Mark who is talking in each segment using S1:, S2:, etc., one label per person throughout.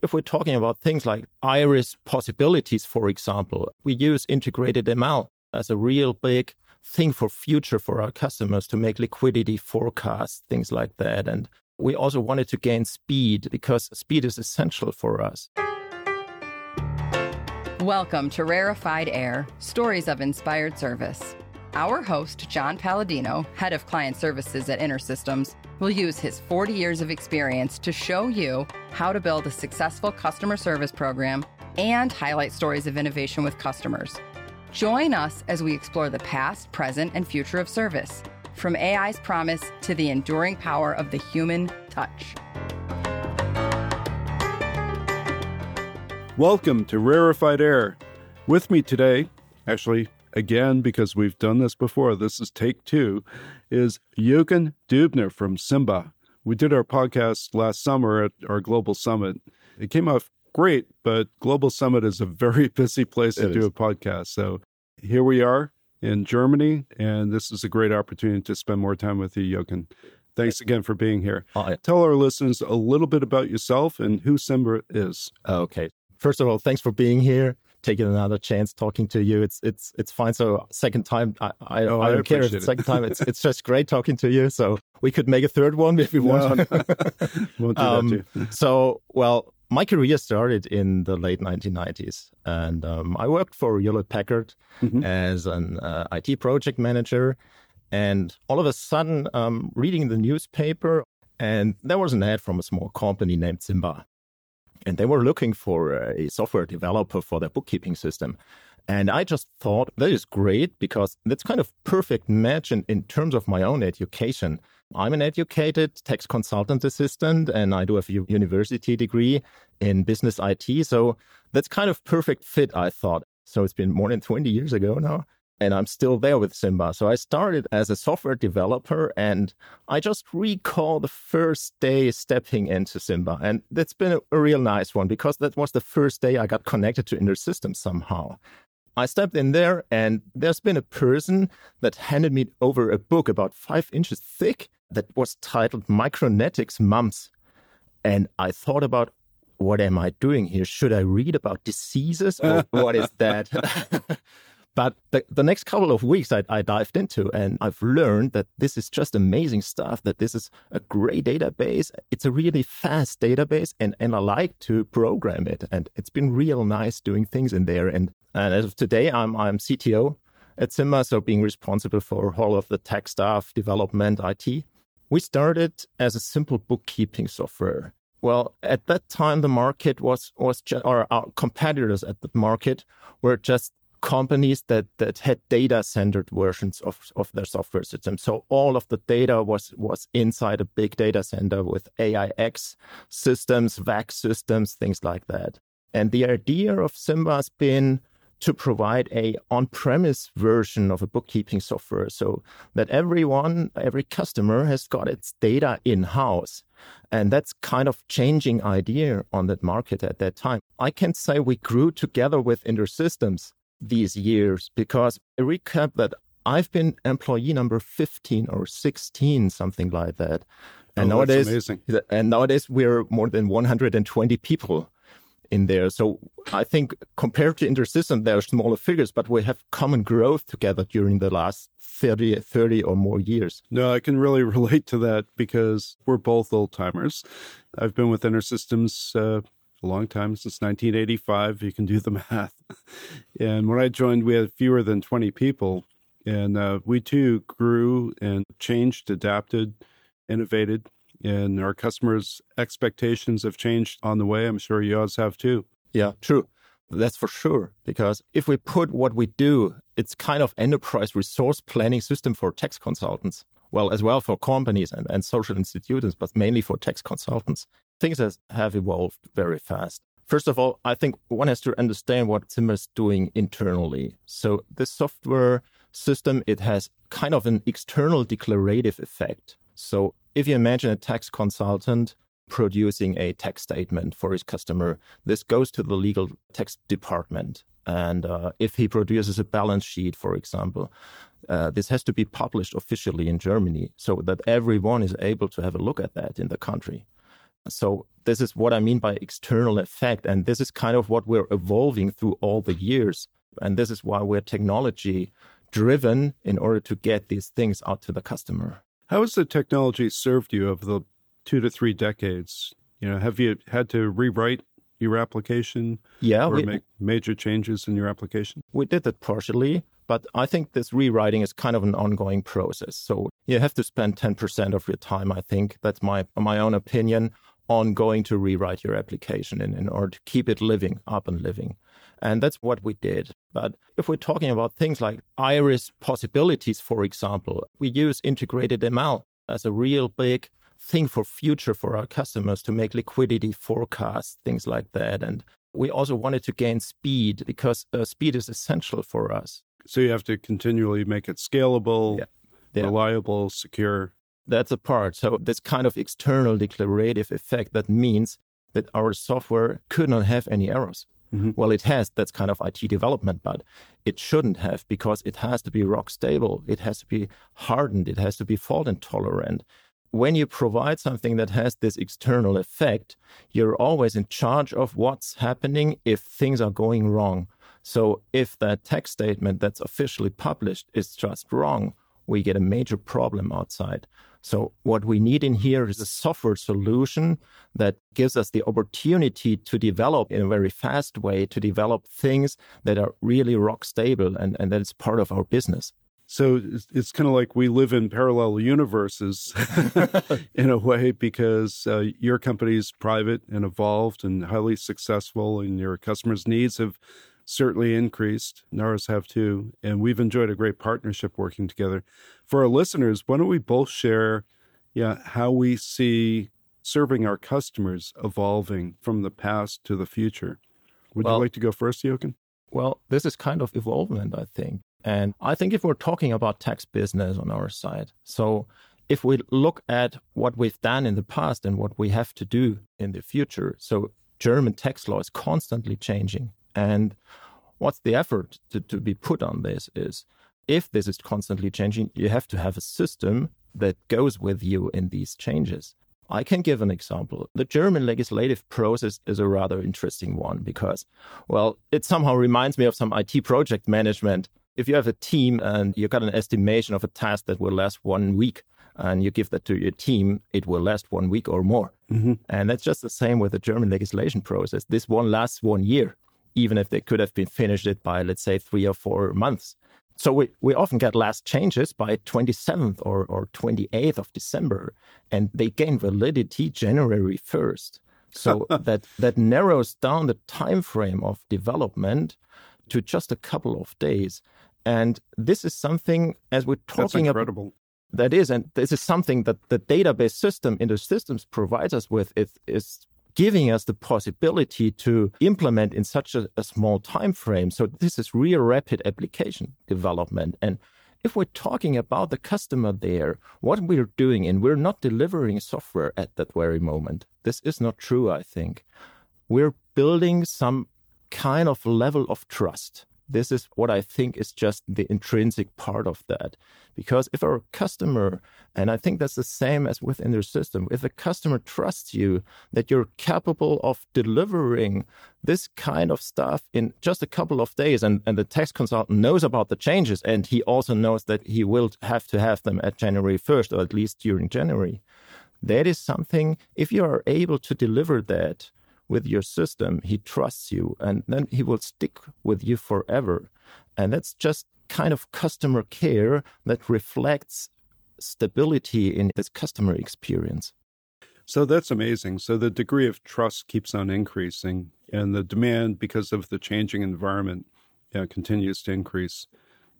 S1: If we're talking about things like iris possibilities, for example, we use integrated ML as a real big thing for future for our customers to make liquidity forecasts, things like that. And we also wanted to gain speed because speed is essential for us.
S2: Welcome to Rarefied Air Stories of Inspired Service. Our host, John Paladino, head of client services at InterSystems, will use his 40 years of experience to show you how to build a successful customer service program and highlight stories of innovation with customers. Join us as we explore the past, present, and future of service, from AI's promise to the enduring power of the human touch.
S3: Welcome to Rarefied Air. With me today, actually, again, because we've done this before, this is take two, is Jochen Deubner from Simba. We did our podcast last summer at our Global Summit. It came off great, but Global Summit is a very busy place to it do is. a podcast. So here we are in Germany, and this is a great opportunity to spend more time with you, Jochen. Thanks again for being here. Oh, Tell our listeners a little bit about yourself and who Simba is.
S1: Okay first of all, thanks for being here, taking another chance talking to you. It's it's it's fine. So second time, I I, oh, I don't I care if it's second time. It's it's just great talking to you. So we could make a third one if you want.
S3: Do um,
S1: so well, my career started in the late 1990s, and um, I worked for Hewlett Packard mm-hmm. as an uh, IT project manager. And all of a sudden, um, reading the newspaper, and there was an ad from a small company named Simba and they were looking for a software developer for their bookkeeping system. And I just thought that is great because that's kind of perfect match in, in terms of my own education. I'm an educated tax consultant assistant and I do have a university degree in business IT. So that's kind of perfect fit, I thought. So it's been more than 20 years ago now and I'm still there with Simba. So I started as a software developer and I just recall the first day stepping into Simba. And that's been a, a real nice one because that was the first day I got connected to InterSystems somehow. I stepped in there and there's been a person that handed me over a book about five inches thick that was titled Micronetics Mumps. And I thought about, what am I doing here? Should I read about diseases or what is that? But the, the next couple of weeks I, I dived into and I've learned that this is just amazing stuff, that this is a great database. It's a really fast database and, and I like to program it. And it's been real nice doing things in there. And, and as of today, I'm, I'm CTO at Simba, so being responsible for all of the tech stuff, development, IT. We started as a simple bookkeeping software. Well, at that time, the market was was just, or our competitors at the market were just companies that that had data centered versions of, of their software system. So all of the data was was inside a big data center with AIX systems, VAX systems, things like that. And the idea of Simba has been to provide a on-premise version of a bookkeeping software so that everyone, every customer has got its data in-house. And that's kind of changing idea on that market at that time. I can say we grew together with InterSystems these years because a recap that I've been employee number 15 or 16, something like that.
S3: And oh, nowadays,
S1: and nowadays we're more than 120 people in there. So I think compared to InterSystem, there are smaller figures, but we have common growth together during the last 30, 30 or more years.
S3: No, I can really relate to that because we're both old timers. I've been with InterSystems uh, a long time since 1985. You can do the math. and when I joined, we had fewer than 20 people. And uh, we too grew and changed, adapted, innovated. And our customers' expectations have changed on the way. I'm sure yours have too.
S1: Yeah, true. That's for sure. Because if we put what we do, it's kind of enterprise resource planning system for tax consultants. Well, as well for companies and, and social institutions, but mainly for tax consultants things have evolved very fast. First of all, I think one has to understand what Simba is doing internally. So this software system, it has kind of an external declarative effect. So if you imagine a tax consultant producing a tax statement for his customer, this goes to the legal tax department. And uh, if he produces a balance sheet, for example, uh, this has to be published officially in Germany so that everyone is able to have a look at that in the country. So this is what I mean by external effect. And this is kind of what we're evolving through all the years. And this is why we're technology driven in order to get these things out to the customer.
S3: How has the technology served you over the two to three decades? You know, have you had to rewrite your application?
S1: Yeah,
S3: or
S1: we,
S3: make major changes in your application?
S1: We did that partially, but I think this rewriting is kind of an ongoing process. So you have to spend 10% of your time, I think. That's my my own opinion on going to rewrite your application in, in order to keep it living, up and living. And that's what we did. But if we're talking about things like iris possibilities, for example, we use integrated ML as a real big thing for future for our customers to make liquidity forecasts, things like that. And we also wanted to gain speed because uh, speed is essential for us.
S3: So you have to continually make it scalable, yeah. Yeah. reliable, secure.
S1: That's a part. So this kind of external declarative effect that means that our software could not have any errors. Mm-hmm. Well, it has. That's kind of IT development, but it shouldn't have because it has to be rock stable. It has to be hardened. It has to be fault intolerant when you provide something that has this external effect, you're always in charge of what's happening if things are going wrong. So if that text statement that's officially published is just wrong, we get a major problem outside. So what we need in here is a software solution that gives us the opportunity to develop in a very fast way, to develop things that are really rock stable and, and that is part of our business.
S3: So it's, it's kind of like we live in parallel universes in a way because uh, your company is private and evolved and highly successful, and your customers' needs have certainly increased. Ours have too. And we've enjoyed a great partnership working together. For our listeners, why don't we both share yeah, how we see serving our customers evolving from the past to the future? Would well, you like to go first, Jochen?
S1: Well, this is kind of evolvement, I think. And I think if we're talking about tax business on our side, so if we look at what we've done in the past and what we have to do in the future, so German tax law is constantly changing. And what's the effort to, to be put on this is if this is constantly changing, you have to have a system that goes with you in these changes. I can give an example. The German legislative process is a rather interesting one because, well, it somehow reminds me of some IT project management if you have a team and you got an estimation of a task that will last one week and you give that to your team, it will last one week or more. Mm-hmm. And that's just the same with the German legislation process. This one lasts one year, even if they could have been finished it by, let's say, three or four months. So we, we often get last changes by 27th or, or 28th of December, and they gain validity January 1st. So that, that narrows down the time frame of development to just a couple of days. And this is something, as we're talking
S3: That's incredible.
S1: about, that is, and this is something that the database system InterSystems provides us with. It is giving us the possibility to implement in such a, a small time frame. So this is real rapid application development. And if we're talking about the customer there, what we're doing, and we're not delivering software at that very moment. This is not true, I think. We're building some kind of level of trust this is what I think is just the intrinsic part of that. Because if our customer, and I think that's the same as with InterSystems, if a customer trusts you that you're capable of delivering this kind of stuff in just a couple of days, and, and the tax consultant knows about the changes, and he also knows that he will have to have them at January 1st, or at least during January. That is something, if you are able to deliver that, with your system, he trusts you and then he will stick with you forever. And that's just kind of customer care that reflects stability in this customer experience.
S3: So that's amazing. So the degree of trust keeps on increasing, and the demand, because of the changing environment, continues to increase.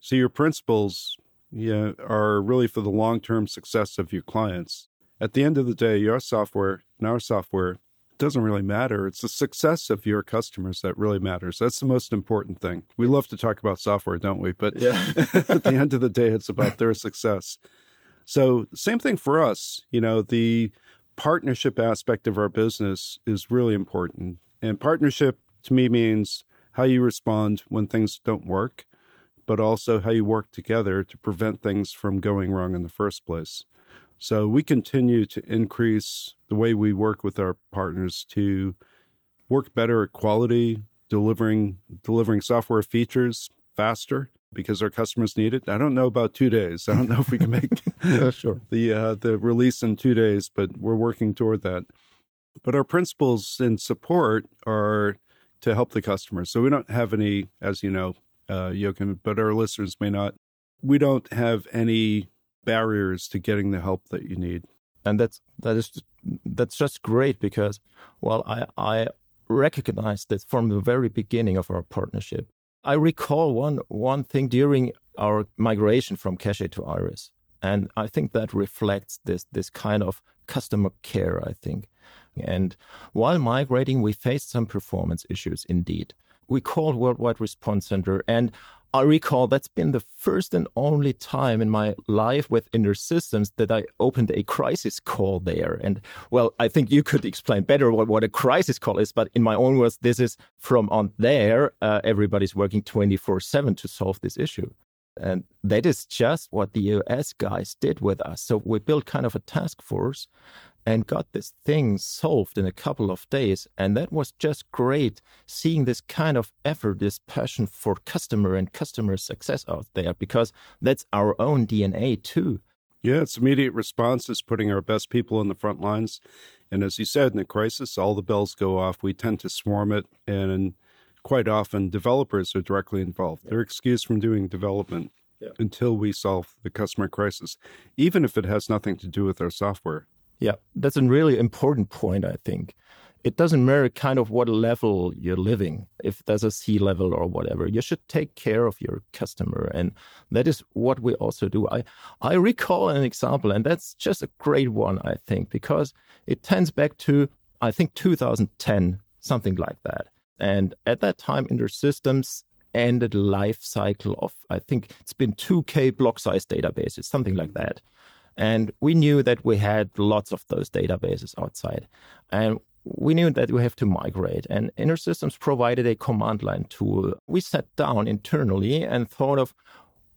S3: So your principles yeah, are really for the long term success of your clients. At the end of the day, your software and our software doesn't really matter. It's the success of your customers that really matters. That's the most important thing. We love to talk about software, don't we? But yeah. at the end of the day, it's about their success. So, same thing for us. You know, the partnership aspect of our business is really important. And partnership to me means how you respond when things don't work, but also how you work together to prevent things from going wrong in the first place. So we continue to increase the way we work with our partners to work better at quality, delivering delivering software features faster because our customers need it. I don't know about two days. I don't know if we can make
S1: sure.
S3: the uh, the release in two days, but we're working toward that. But our principles in support are to help the customer. So we don't have any, as you know, uh, Jochen, but our listeners may not. We don't have any barriers to getting the help that you need.
S1: And that's that is that's just great because well I I recognize that from the very beginning of our partnership. I recall one one thing during our migration from Cache to Iris. And I think that reflects this this kind of customer care, I think. And while migrating, we faced some performance issues indeed. We called Worldwide Response Center and I recall that's been the first and only time in my life with InterSystems that I opened a crisis call there. And well, I think you could explain better what, what a crisis call is, but in my own words, this is from on there, uh, everybody's working 24 7 to solve this issue. And that is just what the US guys did with us. So we built kind of a task force and got this thing solved in a couple of days. And that was just great seeing this kind of effort, this passion for customer and customer success out there, because that's our own DNA too.
S3: Yeah, it's immediate response is putting our best people in the front lines. And as you said, in a crisis, all the bells go off. We tend to swarm it, and quite often developers are directly involved. Yeah. They're excused from doing development yeah. until we solve the customer crisis, even if it has nothing to do with our software.
S1: Yeah, that's a really important point, I think. It doesn't matter kind of what level you're living, if there's a C-level or whatever. You should take care of your customer. And that is what we also do. I, I recall an example, and that's just a great one, I think, because it tends back to, I think, 2010, something like that. And at that time, InterSystems ended life cycle of, I think it's been 2K block size databases, something like that. And we knew that we had lots of those databases outside. And we knew that we have to migrate. And InterSystems provided a command line tool. We sat down internally and thought of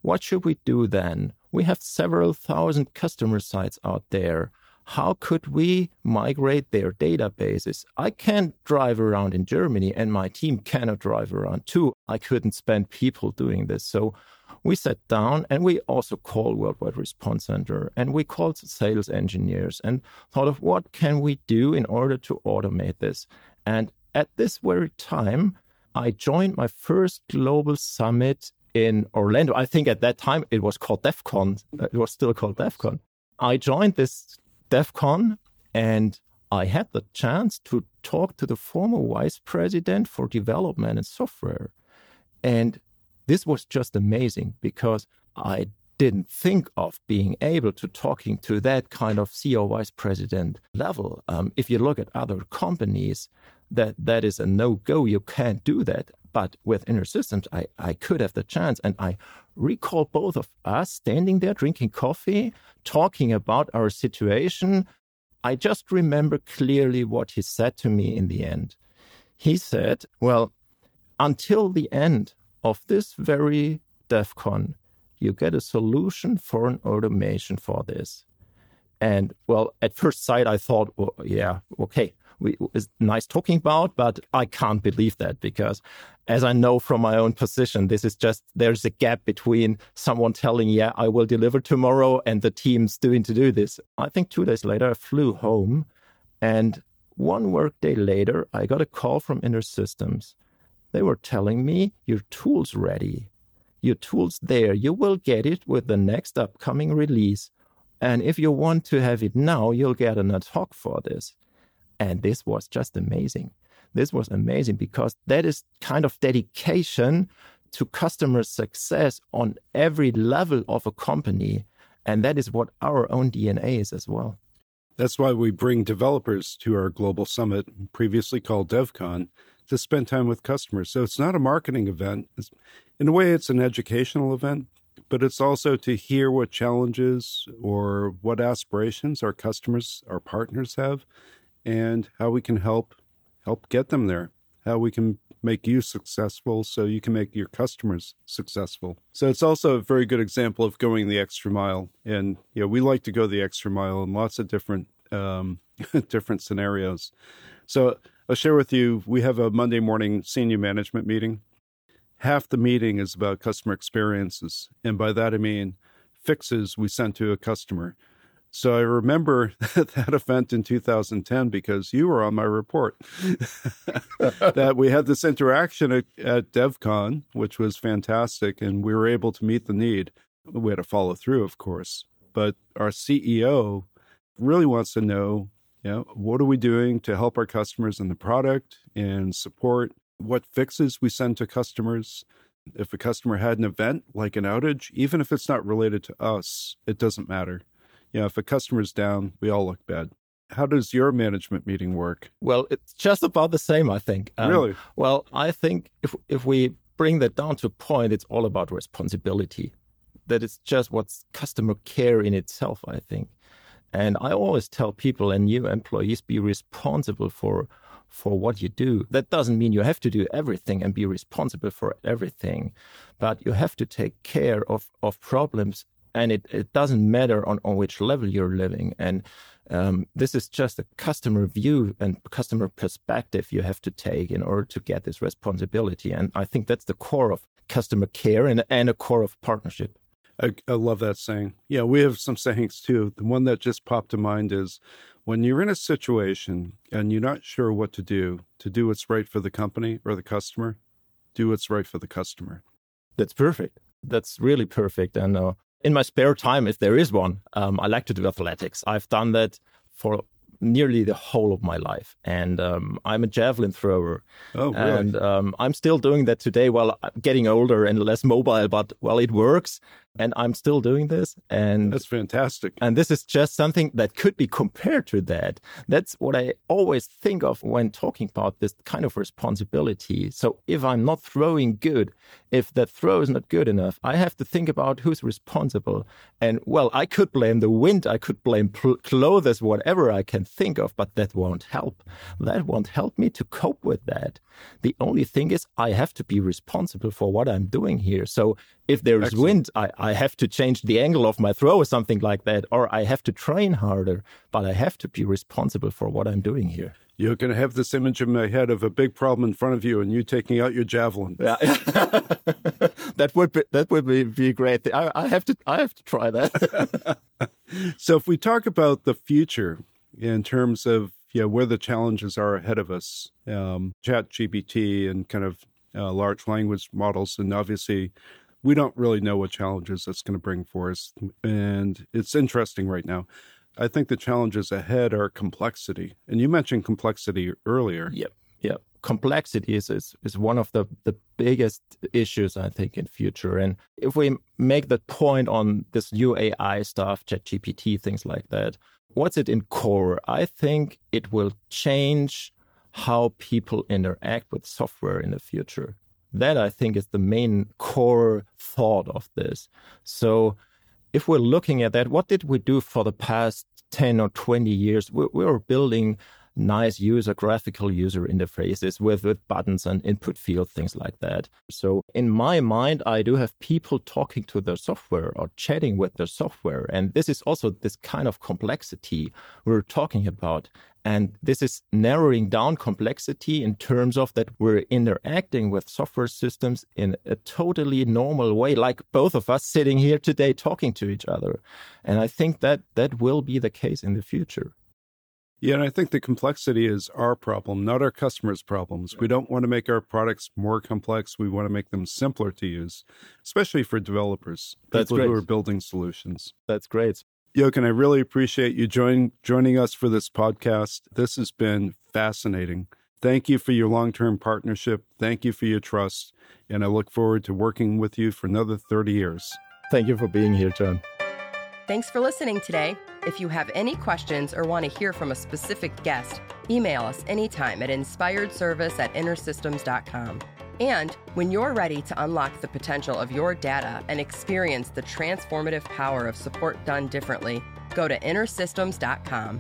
S1: what should we do then? We have several thousand customer sites out there. How could we migrate their databases? I can't drive around in Germany, and my team cannot drive around too. I couldn't spend people doing this. So we sat down and we also called Worldwide Response Center and we called sales engineers and thought of what can we do in order to automate this. And at this very time, I joined my first global summit in Orlando. I think at that time it was called DevCon. It was still called DevCon. I joined this DevCon and I had the chance to talk to the former vice president for development and software. And this was just amazing because I didn't think of being able to talking to that kind of CEO vice president level. Um, if you look at other companies, that that is a no go. You can't do that. But with InterSystems, I, I could have the chance. And I recall both of us standing there drinking coffee, talking about our situation. I just remember clearly what he said to me in the end. He said, Well, until the end, of this very DevCon, you get a solution for an automation for this. And well, at first sight, I thought, well, yeah, okay, we, it's nice talking about, but I can't believe that because, as I know from my own position, this is just there's a gap between someone telling, yeah, I will deliver tomorrow, and the team's doing to do this. I think two days later, I flew home, and one workday later, I got a call from InterSystems they were telling me, Your tool's ready. Your tool's there. You will get it with the next upcoming release. And if you want to have it now, you'll get an ad hoc for this. And this was just amazing. This was amazing because that is kind of dedication to customer success on every level of a company. And that is what our own DNA is as well.
S3: That's why we bring developers to our global summit, previously called DevCon, to spend time with customers. So it's not a marketing event. It's, in a way, it's an educational event, but it's also to hear what challenges or what aspirations our customers, our partners have, and how we can help help get them there. how we can make you successful so you can make your customers successful. So it's also a very good example of going the extra mile. And you know, we like to go the extra mile in lots of different um, different scenarios. So I'll share with you. We have a Monday morning senior management meeting. Half the meeting is about customer experiences, and by that I mean fixes we sent to a customer. So I remember that event in 2010 because you were on my report that we had this interaction at, at DevCon, which was fantastic, and we were able to meet the need. We had to follow through, of course, but our CEO really wants to know, know, what are we doing to help our customers in the product and support what fixes we send to customers. If a customer had an event like an outage, even if it's not related to us, it doesn't matter you know, if a customer's down, we all look bad. How does your management meeting work?
S1: Well, it's just about the same, I think.
S3: Um, really?
S1: Well, I think if if we bring that down to a point, it's all about responsibility. That it's just what's customer care in itself, I think. And I always tell people and new employees be responsible for for what you do. That doesn't mean you have to do everything and be responsible for everything, but you have to take care of, of problems and it, it doesn't matter on, on which level you're living. And um, this is just a customer view and customer perspective you have to take in order to get this responsibility. And I think that's the core of customer care and, and a core of partnership.
S3: I, I love that saying. Yeah, we have some sayings too. The one that just popped to mind is when you're in a situation and you're not sure what to do, to do what's right for the company or the customer, do what's right for the customer.
S1: That's perfect. That's really perfect. And uh, in my spare time, if there is one, um, I like to do athletics. I've done that for nearly the whole of my life. And um, I'm a javelin thrower.
S3: Oh, really?
S1: And um, I'm still doing that today while getting older and less mobile, but well, it works and I'm still doing this. And
S3: that's fantastic.
S1: And this is just something that could be compared to that. That's what I always think of when talking about this kind of responsibility. So if I'm not throwing good, if that throw is not good enough, I have to think about who's responsible. And well, I could blame the wind, I could blame pl- clothes, whatever I can think of, but that won't help. That won't help me to cope with that. The only thing is, I have to be responsible for what I'm doing here. So if there's wind, I, I have to change the angle of my throw or something like that, or I have to train harder, but I have to be responsible for what I'm doing here.
S3: You're going to have this image in my head of a big problem in front of you and you taking out your javelin.
S1: Yeah. that would be, that would be, be great. I, I have to, I have to try that.
S3: so if we talk about the future in terms of yeah, where the challenges are ahead of us, um, ChatGPT and kind of uh, large language models, and obviously we don't really know what challenges that's going to bring for us. And it's interesting right now. I think the challenges ahead are complexity. And you mentioned complexity earlier.
S1: Yep. Yep. Complexity is, is, is one of the, the biggest issues, I think, in future. And if we make that point on this new AI stuff, ChatGPT, things like that, what's it in core? I think it will change how people interact with software in the future. That I think is the main core thought of this. So if we're looking at that, what did we do for the past 10 or 20 years? We, we were building nice user graphical user interfaces with, with buttons and input field, things like that. So in my mind, I do have people talking to their software or chatting with their software. And this is also this kind of complexity we're talking about. And this is narrowing down complexity in terms of that we're interacting with software systems in a totally normal way, like both of us sitting here today talking to each other. And I think that that will be the case in the future.
S3: Yeah, and I think the complexity is our problem, not our customers' problems. We don't want to make our products more complex. We want to make them simpler to use, especially for developers,
S1: That's
S3: people
S1: great.
S3: who are building solutions.
S1: That's great.
S3: Jochen, I really appreciate you join, joining us for this podcast. This has been fascinating. Thank you for your long term partnership. Thank you for your trust. And I look forward to working with you for another 30 years.
S1: Thank you for being here, John.
S2: Thanks for listening today. If you have any questions or want to hear from a specific guest, email us anytime at inspiredservice at intersystems.com. And when you're ready to unlock the potential of your data and experience the transformative power of support done differently, go to intersystems.com.